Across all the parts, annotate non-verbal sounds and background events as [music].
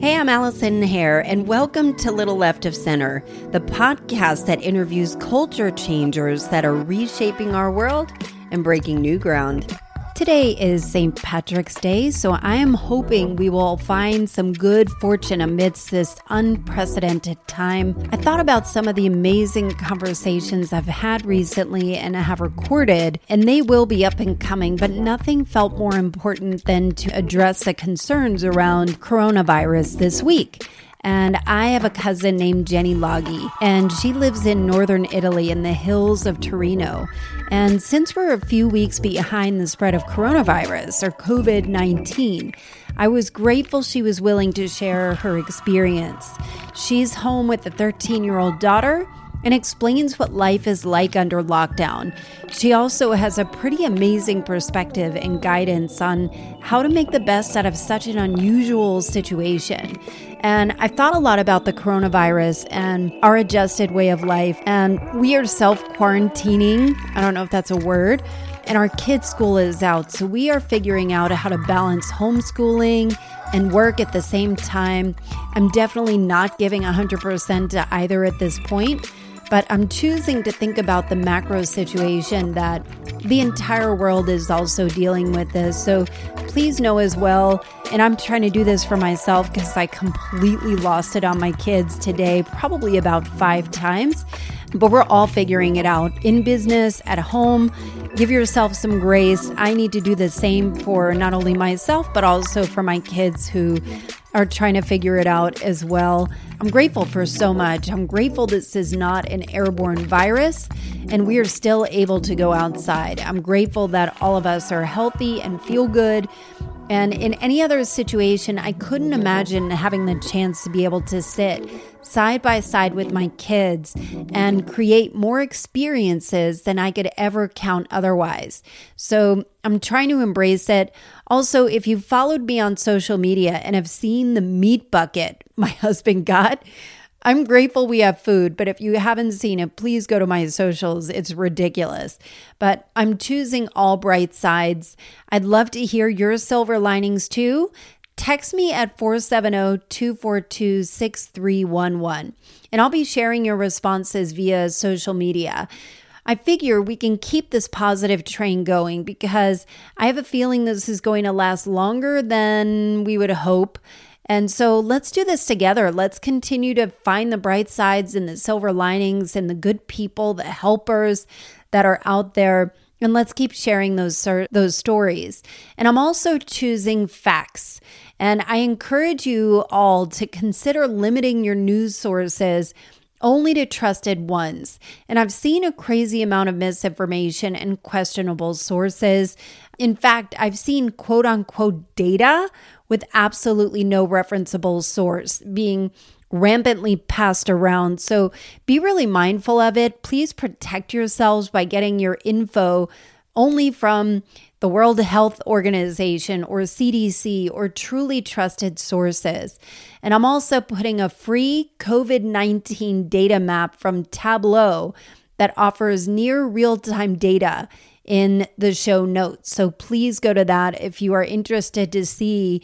Hey, I'm Allison Hare, and welcome to Little Left of Center, the podcast that interviews culture changers that are reshaping our world and breaking new ground. Today is St. Patrick's Day, so I am hoping we will find some good fortune amidst this unprecedented time. I thought about some of the amazing conversations I've had recently and I have recorded, and they will be up and coming, but nothing felt more important than to address the concerns around coronavirus this week. And I have a cousin named Jenny Laghi, and she lives in northern Italy in the hills of Torino. And since we're a few weeks behind the spread of coronavirus or COVID 19, I was grateful she was willing to share her experience. She's home with a 13 year old daughter and explains what life is like under lockdown. She also has a pretty amazing perspective and guidance on how to make the best out of such an unusual situation. And I've thought a lot about the coronavirus and our adjusted way of life. And we are self quarantining. I don't know if that's a word. And our kids' school is out. So we are figuring out how to balance homeschooling and work at the same time. I'm definitely not giving 100% to either at this point but I'm choosing to think about the macro situation that the entire world is also dealing with this. So please know as well, and I'm trying to do this for myself because I completely lost it on my kids today, probably about five times. But we're all figuring it out in business, at home. Give yourself some grace. I need to do the same for not only myself, but also for my kids who are trying to figure it out as well. I'm grateful for so much. I'm grateful this is not an airborne virus and we are still able to go outside. I'm grateful that all of us are healthy and feel good. And in any other situation, I couldn't imagine having the chance to be able to sit side by side with my kids and create more experiences than I could ever count otherwise. So I'm trying to embrace it. Also, if you've followed me on social media and have seen the meat bucket [laughs] my husband got, I'm grateful we have food, but if you haven't seen it, please go to my socials. It's ridiculous. But I'm choosing all bright sides. I'd love to hear your silver linings too. Text me at 470 242 6311, and I'll be sharing your responses via social media. I figure we can keep this positive train going because I have a feeling this is going to last longer than we would hope. And so let's do this together. Let's continue to find the bright sides and the silver linings and the good people, the helpers that are out there and let's keep sharing those those stories. And I'm also choosing facts. And I encourage you all to consider limiting your news sources only to trusted ones. And I've seen a crazy amount of misinformation and questionable sources. In fact, I've seen quote unquote data with absolutely no referenceable source being rampantly passed around. So be really mindful of it. Please protect yourselves by getting your info only from the World Health Organization or CDC or truly trusted sources. And I'm also putting a free COVID 19 data map from Tableau that offers near real time data in the show notes. So please go to that if you are interested to see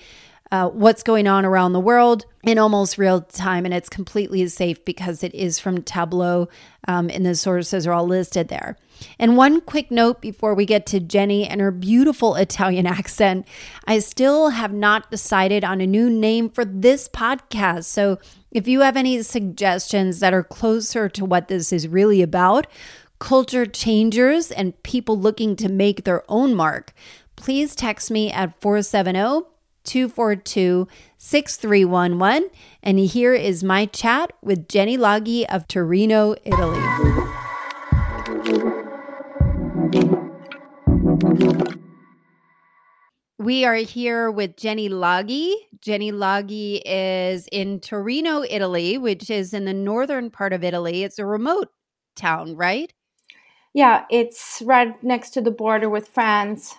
uh, what's going on around the world in almost real time. And it's completely safe because it is from Tableau, um, and the sources are all listed there. And one quick note before we get to Jenny and her beautiful Italian [laughs] accent I still have not decided on a new name for this podcast. So if you have any suggestions that are closer to what this is really about, culture changers and people looking to make their own mark, please text me at 470 242 6311. And here is my chat with Jenny Laghi of Torino, Italy. We are here with Jenny Laghi. Jenny Laghi is in Torino, Italy, which is in the northern part of Italy. It's a remote town, right? Yeah, it's right next to the border with France.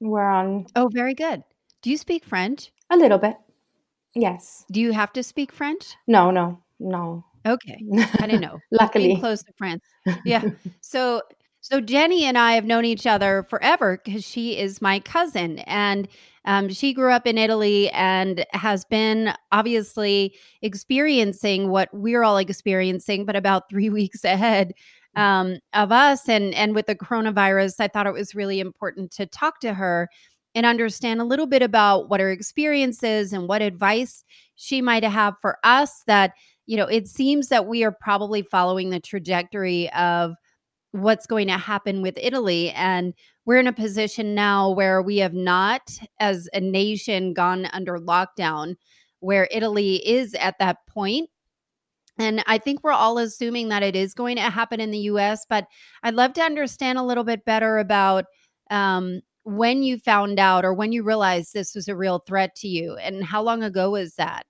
We're on. Oh, very good. Do you speak French? A little bit. Yes. Do you have to speak French? No, no, no. Okay. [laughs] I didn't know. Luckily. Being close to France. Yeah. so So Jenny and I have known each other forever because she is my cousin, and um, she grew up in Italy and has been obviously experiencing what we're all experiencing, but about three [laughs] weeks ahead um, of us. And and with the coronavirus, I thought it was really important to talk to her and understand a little bit about what her experience is and what advice she might have for us. That you know, it seems that we are probably following the trajectory of what's going to happen with Italy. And we're in a position now where we have not, as a nation, gone under lockdown, where Italy is at that point. And I think we're all assuming that it is going to happen in the US, but I'd love to understand a little bit better about um, when you found out or when you realized this was a real threat to you. And how long ago was that?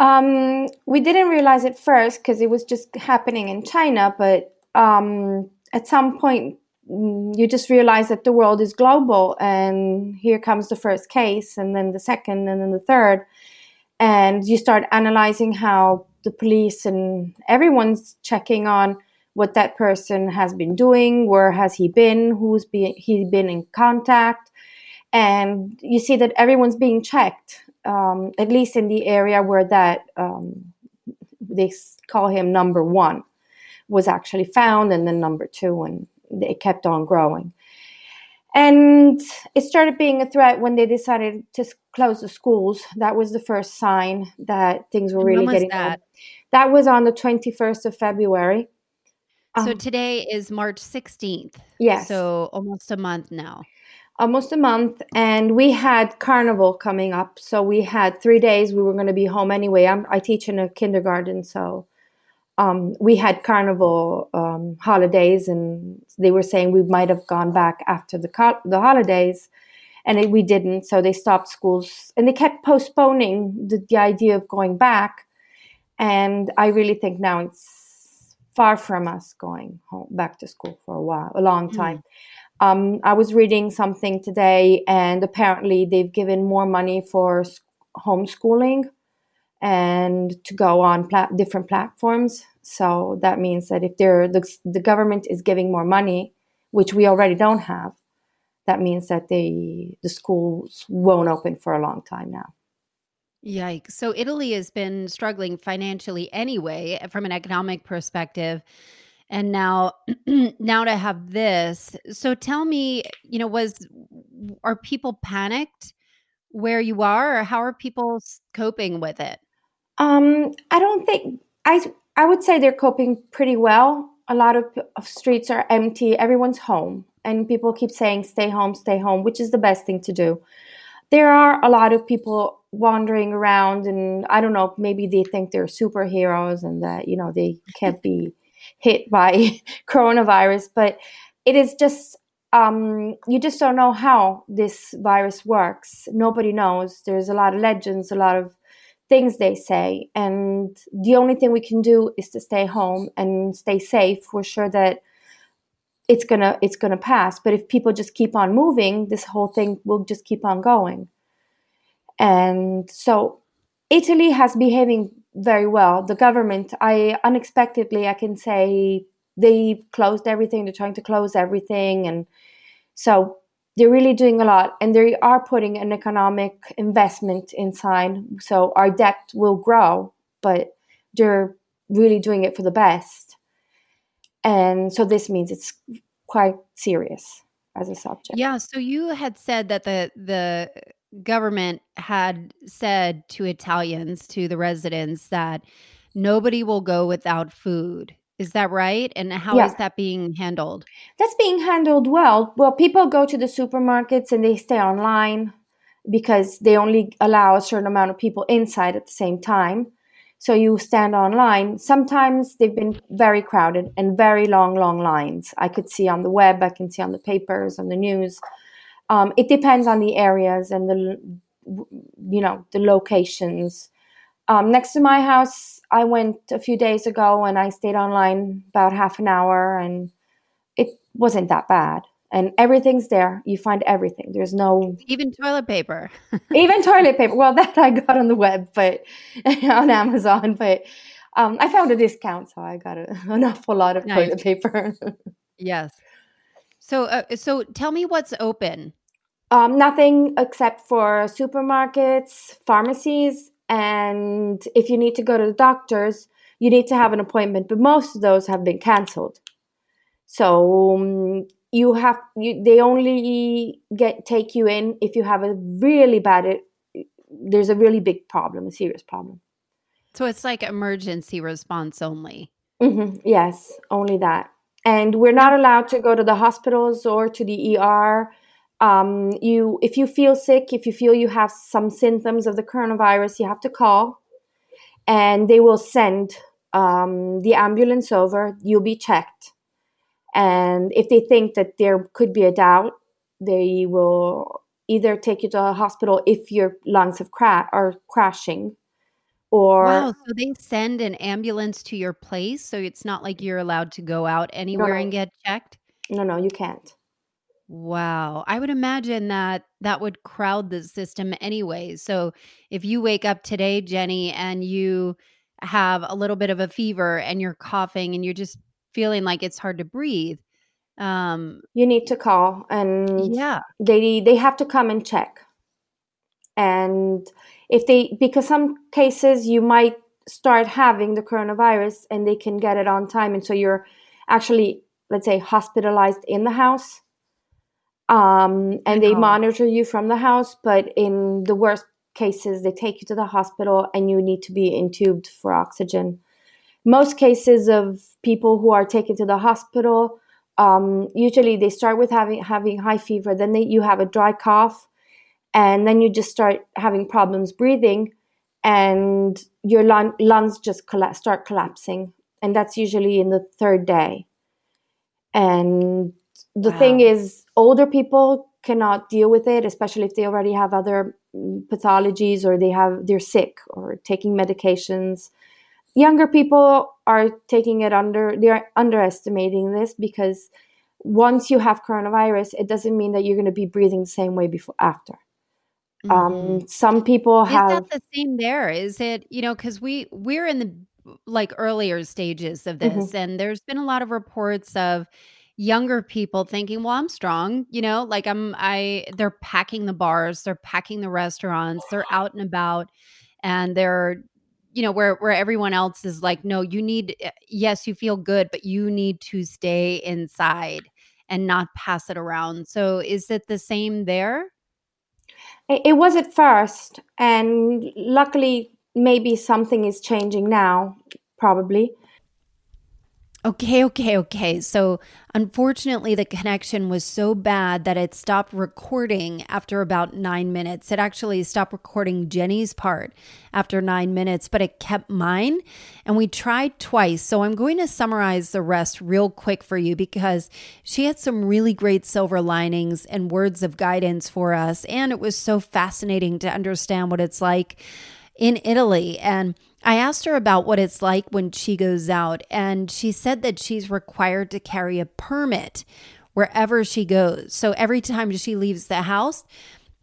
Um, we didn't realize it first because it was just happening in China, but um, at some point mm, you just realize that the world is global and here comes the first case and then the second and then the third and you start analyzing how the police and everyone's checking on what that person has been doing where has he been who's been he been in contact and you see that everyone's being checked um, at least in the area where that um, they call him number one was actually found, and then number two, and it kept on growing. And it started being a threat when they decided to close the schools. That was the first sign that things were really getting that? That was on the 21st of February. So um, today is March 16th. Yes. So almost a month now. Almost a month. And we had carnival coming up. So we had three days. We were going to be home anyway. I'm, I teach in a kindergarten. So um, we had carnival um, holidays, and they were saying we might have gone back after the co- the holidays, and it, we didn't. So they stopped schools, and they kept postponing the, the idea of going back. And I really think now it's far from us going home back to school for a while, a long hmm. time. Mm. Um, I was reading something today, and apparently they've given more money for homeschooling and to go on different platforms. So that means that if the, the government is giving more money, which we already don't have, that means that they the schools won't open for a long time now. Yikes. So Italy has been struggling financially anyway eh, from an economic perspective. And now [clears throat] now to have this. So tell me, you know, was are people panicked where you are or how are people coping with it? Um, I don't think I. I would say they're coping pretty well. A lot of, of streets are empty. Everyone's home, and people keep saying "stay home, stay home," which is the best thing to do. There are a lot of people wandering around, and I don't know. Maybe they think they're superheroes and that you know they can't be hit by [laughs] coronavirus, but it is just um, you just don't know how this virus works. Nobody knows. There's a lot of legends, a lot of things they say and the only thing we can do is to stay home and stay safe. We're sure that it's gonna it's gonna pass but if people just keep on moving this whole thing will just keep on going. And so italy has behaving very well. The government i unexpectedly i can say they've closed everything. They're trying to close everything and so they're really doing a lot and they are putting an economic investment inside so our debt will grow but they're really doing it for the best. And so this means it's quite serious as a subject. Yeah so you had said that the the government had said to italians to the residents that nobody will go without food is that right? And how yeah. is that being handled? That's being handled well. Well, people go to the supermarkets and they stay online because they only allow a certain amount of people inside at the same time. So you stand online. Sometimes they've been very crowded and very long, long lines. I could see on the web, I can see on the papers, on the news. Um, it depends on the areas and the, you know, the locations. Um, next to my house, I went a few days ago and I stayed online about half an hour, and it wasn't that bad. And everything's there. You find everything. There's no even toilet paper. [laughs] even toilet paper. Well, that I got on the web, but [laughs] on Amazon. But um, I found a discount, so I got a, an awful lot of nice. toilet paper. [laughs] Yes. So, uh, so tell me what's open. Um, nothing except for supermarkets, pharmacies, and if you need to go to the doctors, you need to have an appointment. But most of those have been canceled. So um, you have you, they only get take you in if you have a really bad. There's a really big problem, a serious problem. So it's like emergency response only. Mm-hmm. Yes, only that. And we're not allowed to go to the hospitals or to the ER um, you if you feel sick if you feel you have some symptoms of the coronavirus you have to call and they will send um, the ambulance over. You'll be checked. And if they think that there could be a doubt they will either take you to a hospital if your lungs have cra- are crashing or wow so they send an ambulance to your place? So it's not like you're allowed to go out anywhere no, and get checked? No no you can't Wow. I would imagine that that would crowd the system anyway. So if you wake up today, Jenny, and you have a little bit of a fever and you're coughing and you're just feeling like it's hard to breathe, um, you need to call and yeah, they they have to come and check. And if they because some cases you might start having the coronavirus and they can get it on time and so you're actually let's say hospitalized in the house um, and they monitor you from the house. But in the worst cases, they take you to the hospital and you need to be intubed for oxygen. Most cases of people who are taken to the hospital, um, usually they start with having having high fever, then they, you have a dry cough, and then you just start having problems breathing, and your lung, lungs just colla- start collapsing, and that's usually in the third day. And the wow. thing is, older people cannot deal with it, especially if they already have other mm, pathologies or they have they're sick or taking medications. Younger people are taking it under they're underestimating this because once you have coronavirus, it doesn't mean that you're going to be breathing the same way before after. Um, mm-hmm. Um, some people have. Is that the same there? Is it you know because we we're in the like earlier stages of this, mm-hmm. and there's been a lot of reports of younger people thinking, well, I'm strong, you know, like I'm, I, they're packing the bars, they're packing the restaurants, they're out and about and they're, you know, where, where everyone else is like, no, you need, eh, yes, you feel good, but you need to stay inside and not pass it around. So is it the same there? It was at first. And luckily, maybe something is changing now, probably. Okay, okay, okay. So, unfortunately, the connection was so bad that it stopped recording after about nine minutes. It actually stopped recording Jenny's part after nine minutes, but it kept mine. And we tried twice. So, I'm going to summarize the rest real quick for you because she had some really great silver linings and words of guidance for us. And it was so fascinating to understand what it's like in Italy. And I asked her about what it's like when she goes out, and she said that she's required to carry a permit wherever she goes. So every time she leaves the house,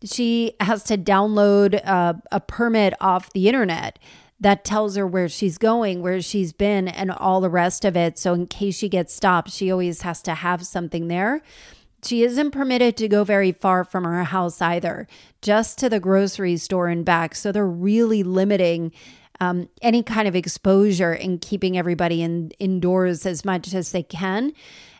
she has to download a, a permit off the internet that tells her where she's going, where she's been, and all the rest of it. So, in case she gets stopped, she always has to have something there. She isn't permitted to go very far from her house either, just to the grocery store and back. So, they're really limiting um, any kind of exposure and keeping everybody in indoors as much as they can.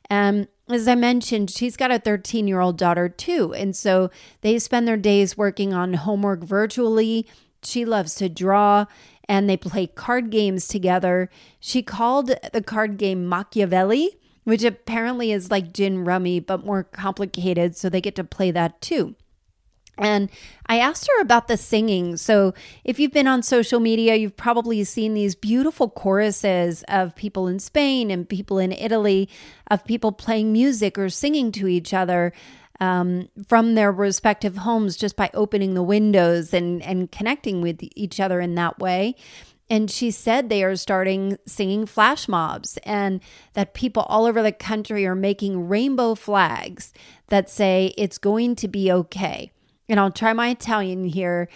Um, as I mentioned, she's got a 13 year old daughter too. And so they spend their days working on homework virtually. She loves to draw and they play card games together. She called the card game Machiavelli, which apparently is like gin rummy, but more complicated. So they get to play that too. And I asked her about the singing. So, if you've been on social media, you've probably seen these beautiful choruses of people in Spain and people in Italy, of people playing music or singing to each other um, from their respective homes just by opening the windows and, and connecting with each other in that way. And she said they are starting singing flash mobs and that people all over the country are making rainbow flags that say it's going to be okay and I'll try my Italian here,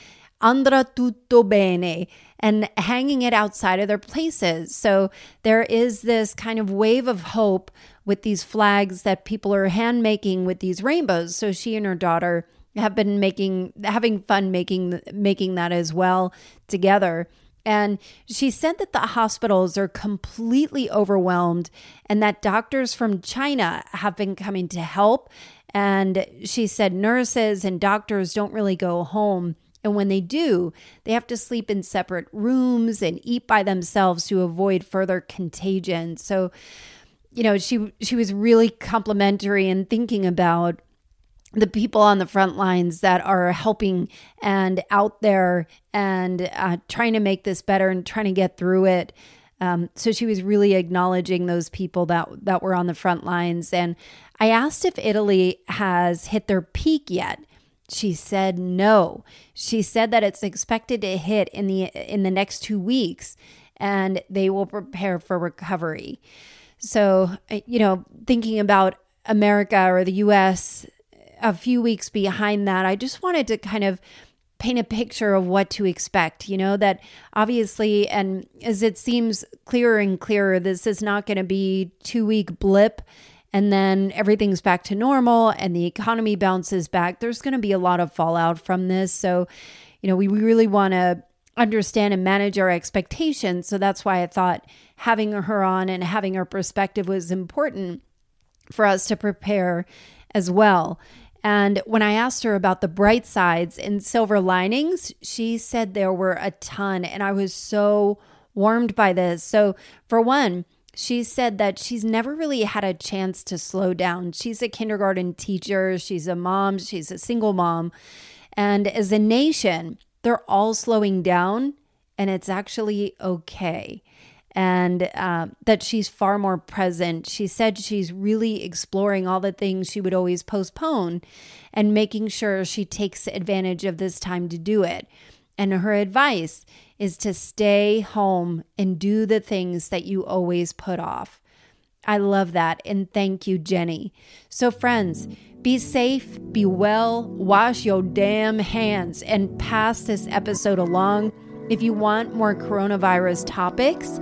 andrà tutto bene, and hanging it outside of their places. So there is this kind of wave of hope with these flags that people are hand making with these rainbows. So she and her daughter have been making having fun making making that as well together. And she said that the hospitals are completely overwhelmed and that doctors from China have been coming to help. And she said nurses and doctors don't really go home. And when they do, they have to sleep in separate rooms and eat by themselves to avoid further contagion. So, you know, she she was really complimentary and thinking about the people on the front lines that are helping and out there and uh, trying to make this better and trying to get through it. Um, so she was really acknowledging those people that that were on the front lines. And I asked if Italy has hit their peak yet. She said no. She said that it's expected to hit in the in the next two weeks, and they will prepare for recovery. So you know, thinking about America or the U.S a few weeks behind that, I just wanted to kind of paint a picture of what to expect. You know, that obviously, and as it seems clearer and clearer, this is not going to be two week blip and then everything's back to normal and the economy bounces back. There's going to be a lot of fallout from this. So, you know, we really want to understand and manage our expectations. So that's why I thought having her on and having her perspective was important for us to prepare as well. And when I asked her about the bright sides and silver linings, she said there were a ton. And I was so warmed by this. So, for one, she said that she's never really had a chance to slow down. She's a kindergarten teacher, she's a mom, she's a single mom. And as a nation, they're all slowing down, and it's actually okay and uh, that she's far more present. She said she's really exploring all the things she would always postpone and making sure she takes advantage of this time to do it. And her advice is to stay home and do the things that you always put off. I love that. And thank you, Jenny. So, friends, be safe, be well, wash your damn hands, and pass this episode along if you want more coronavirus topics,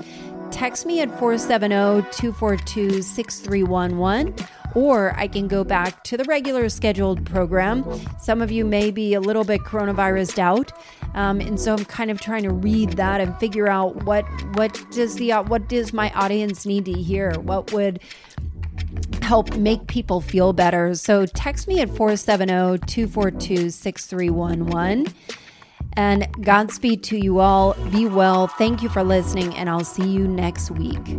text me at 470 242 6311 or I can go back to the regular scheduled program. Some of you may be a little bit coronavirus out, um, and so I'm kind of trying to read that and figure out what what does the uh, what does my audience need to hear? What would help make people feel better? So text me at 470 242 6311. And Godspeed to you all. Be well. Thank you for listening, and I'll see you next week.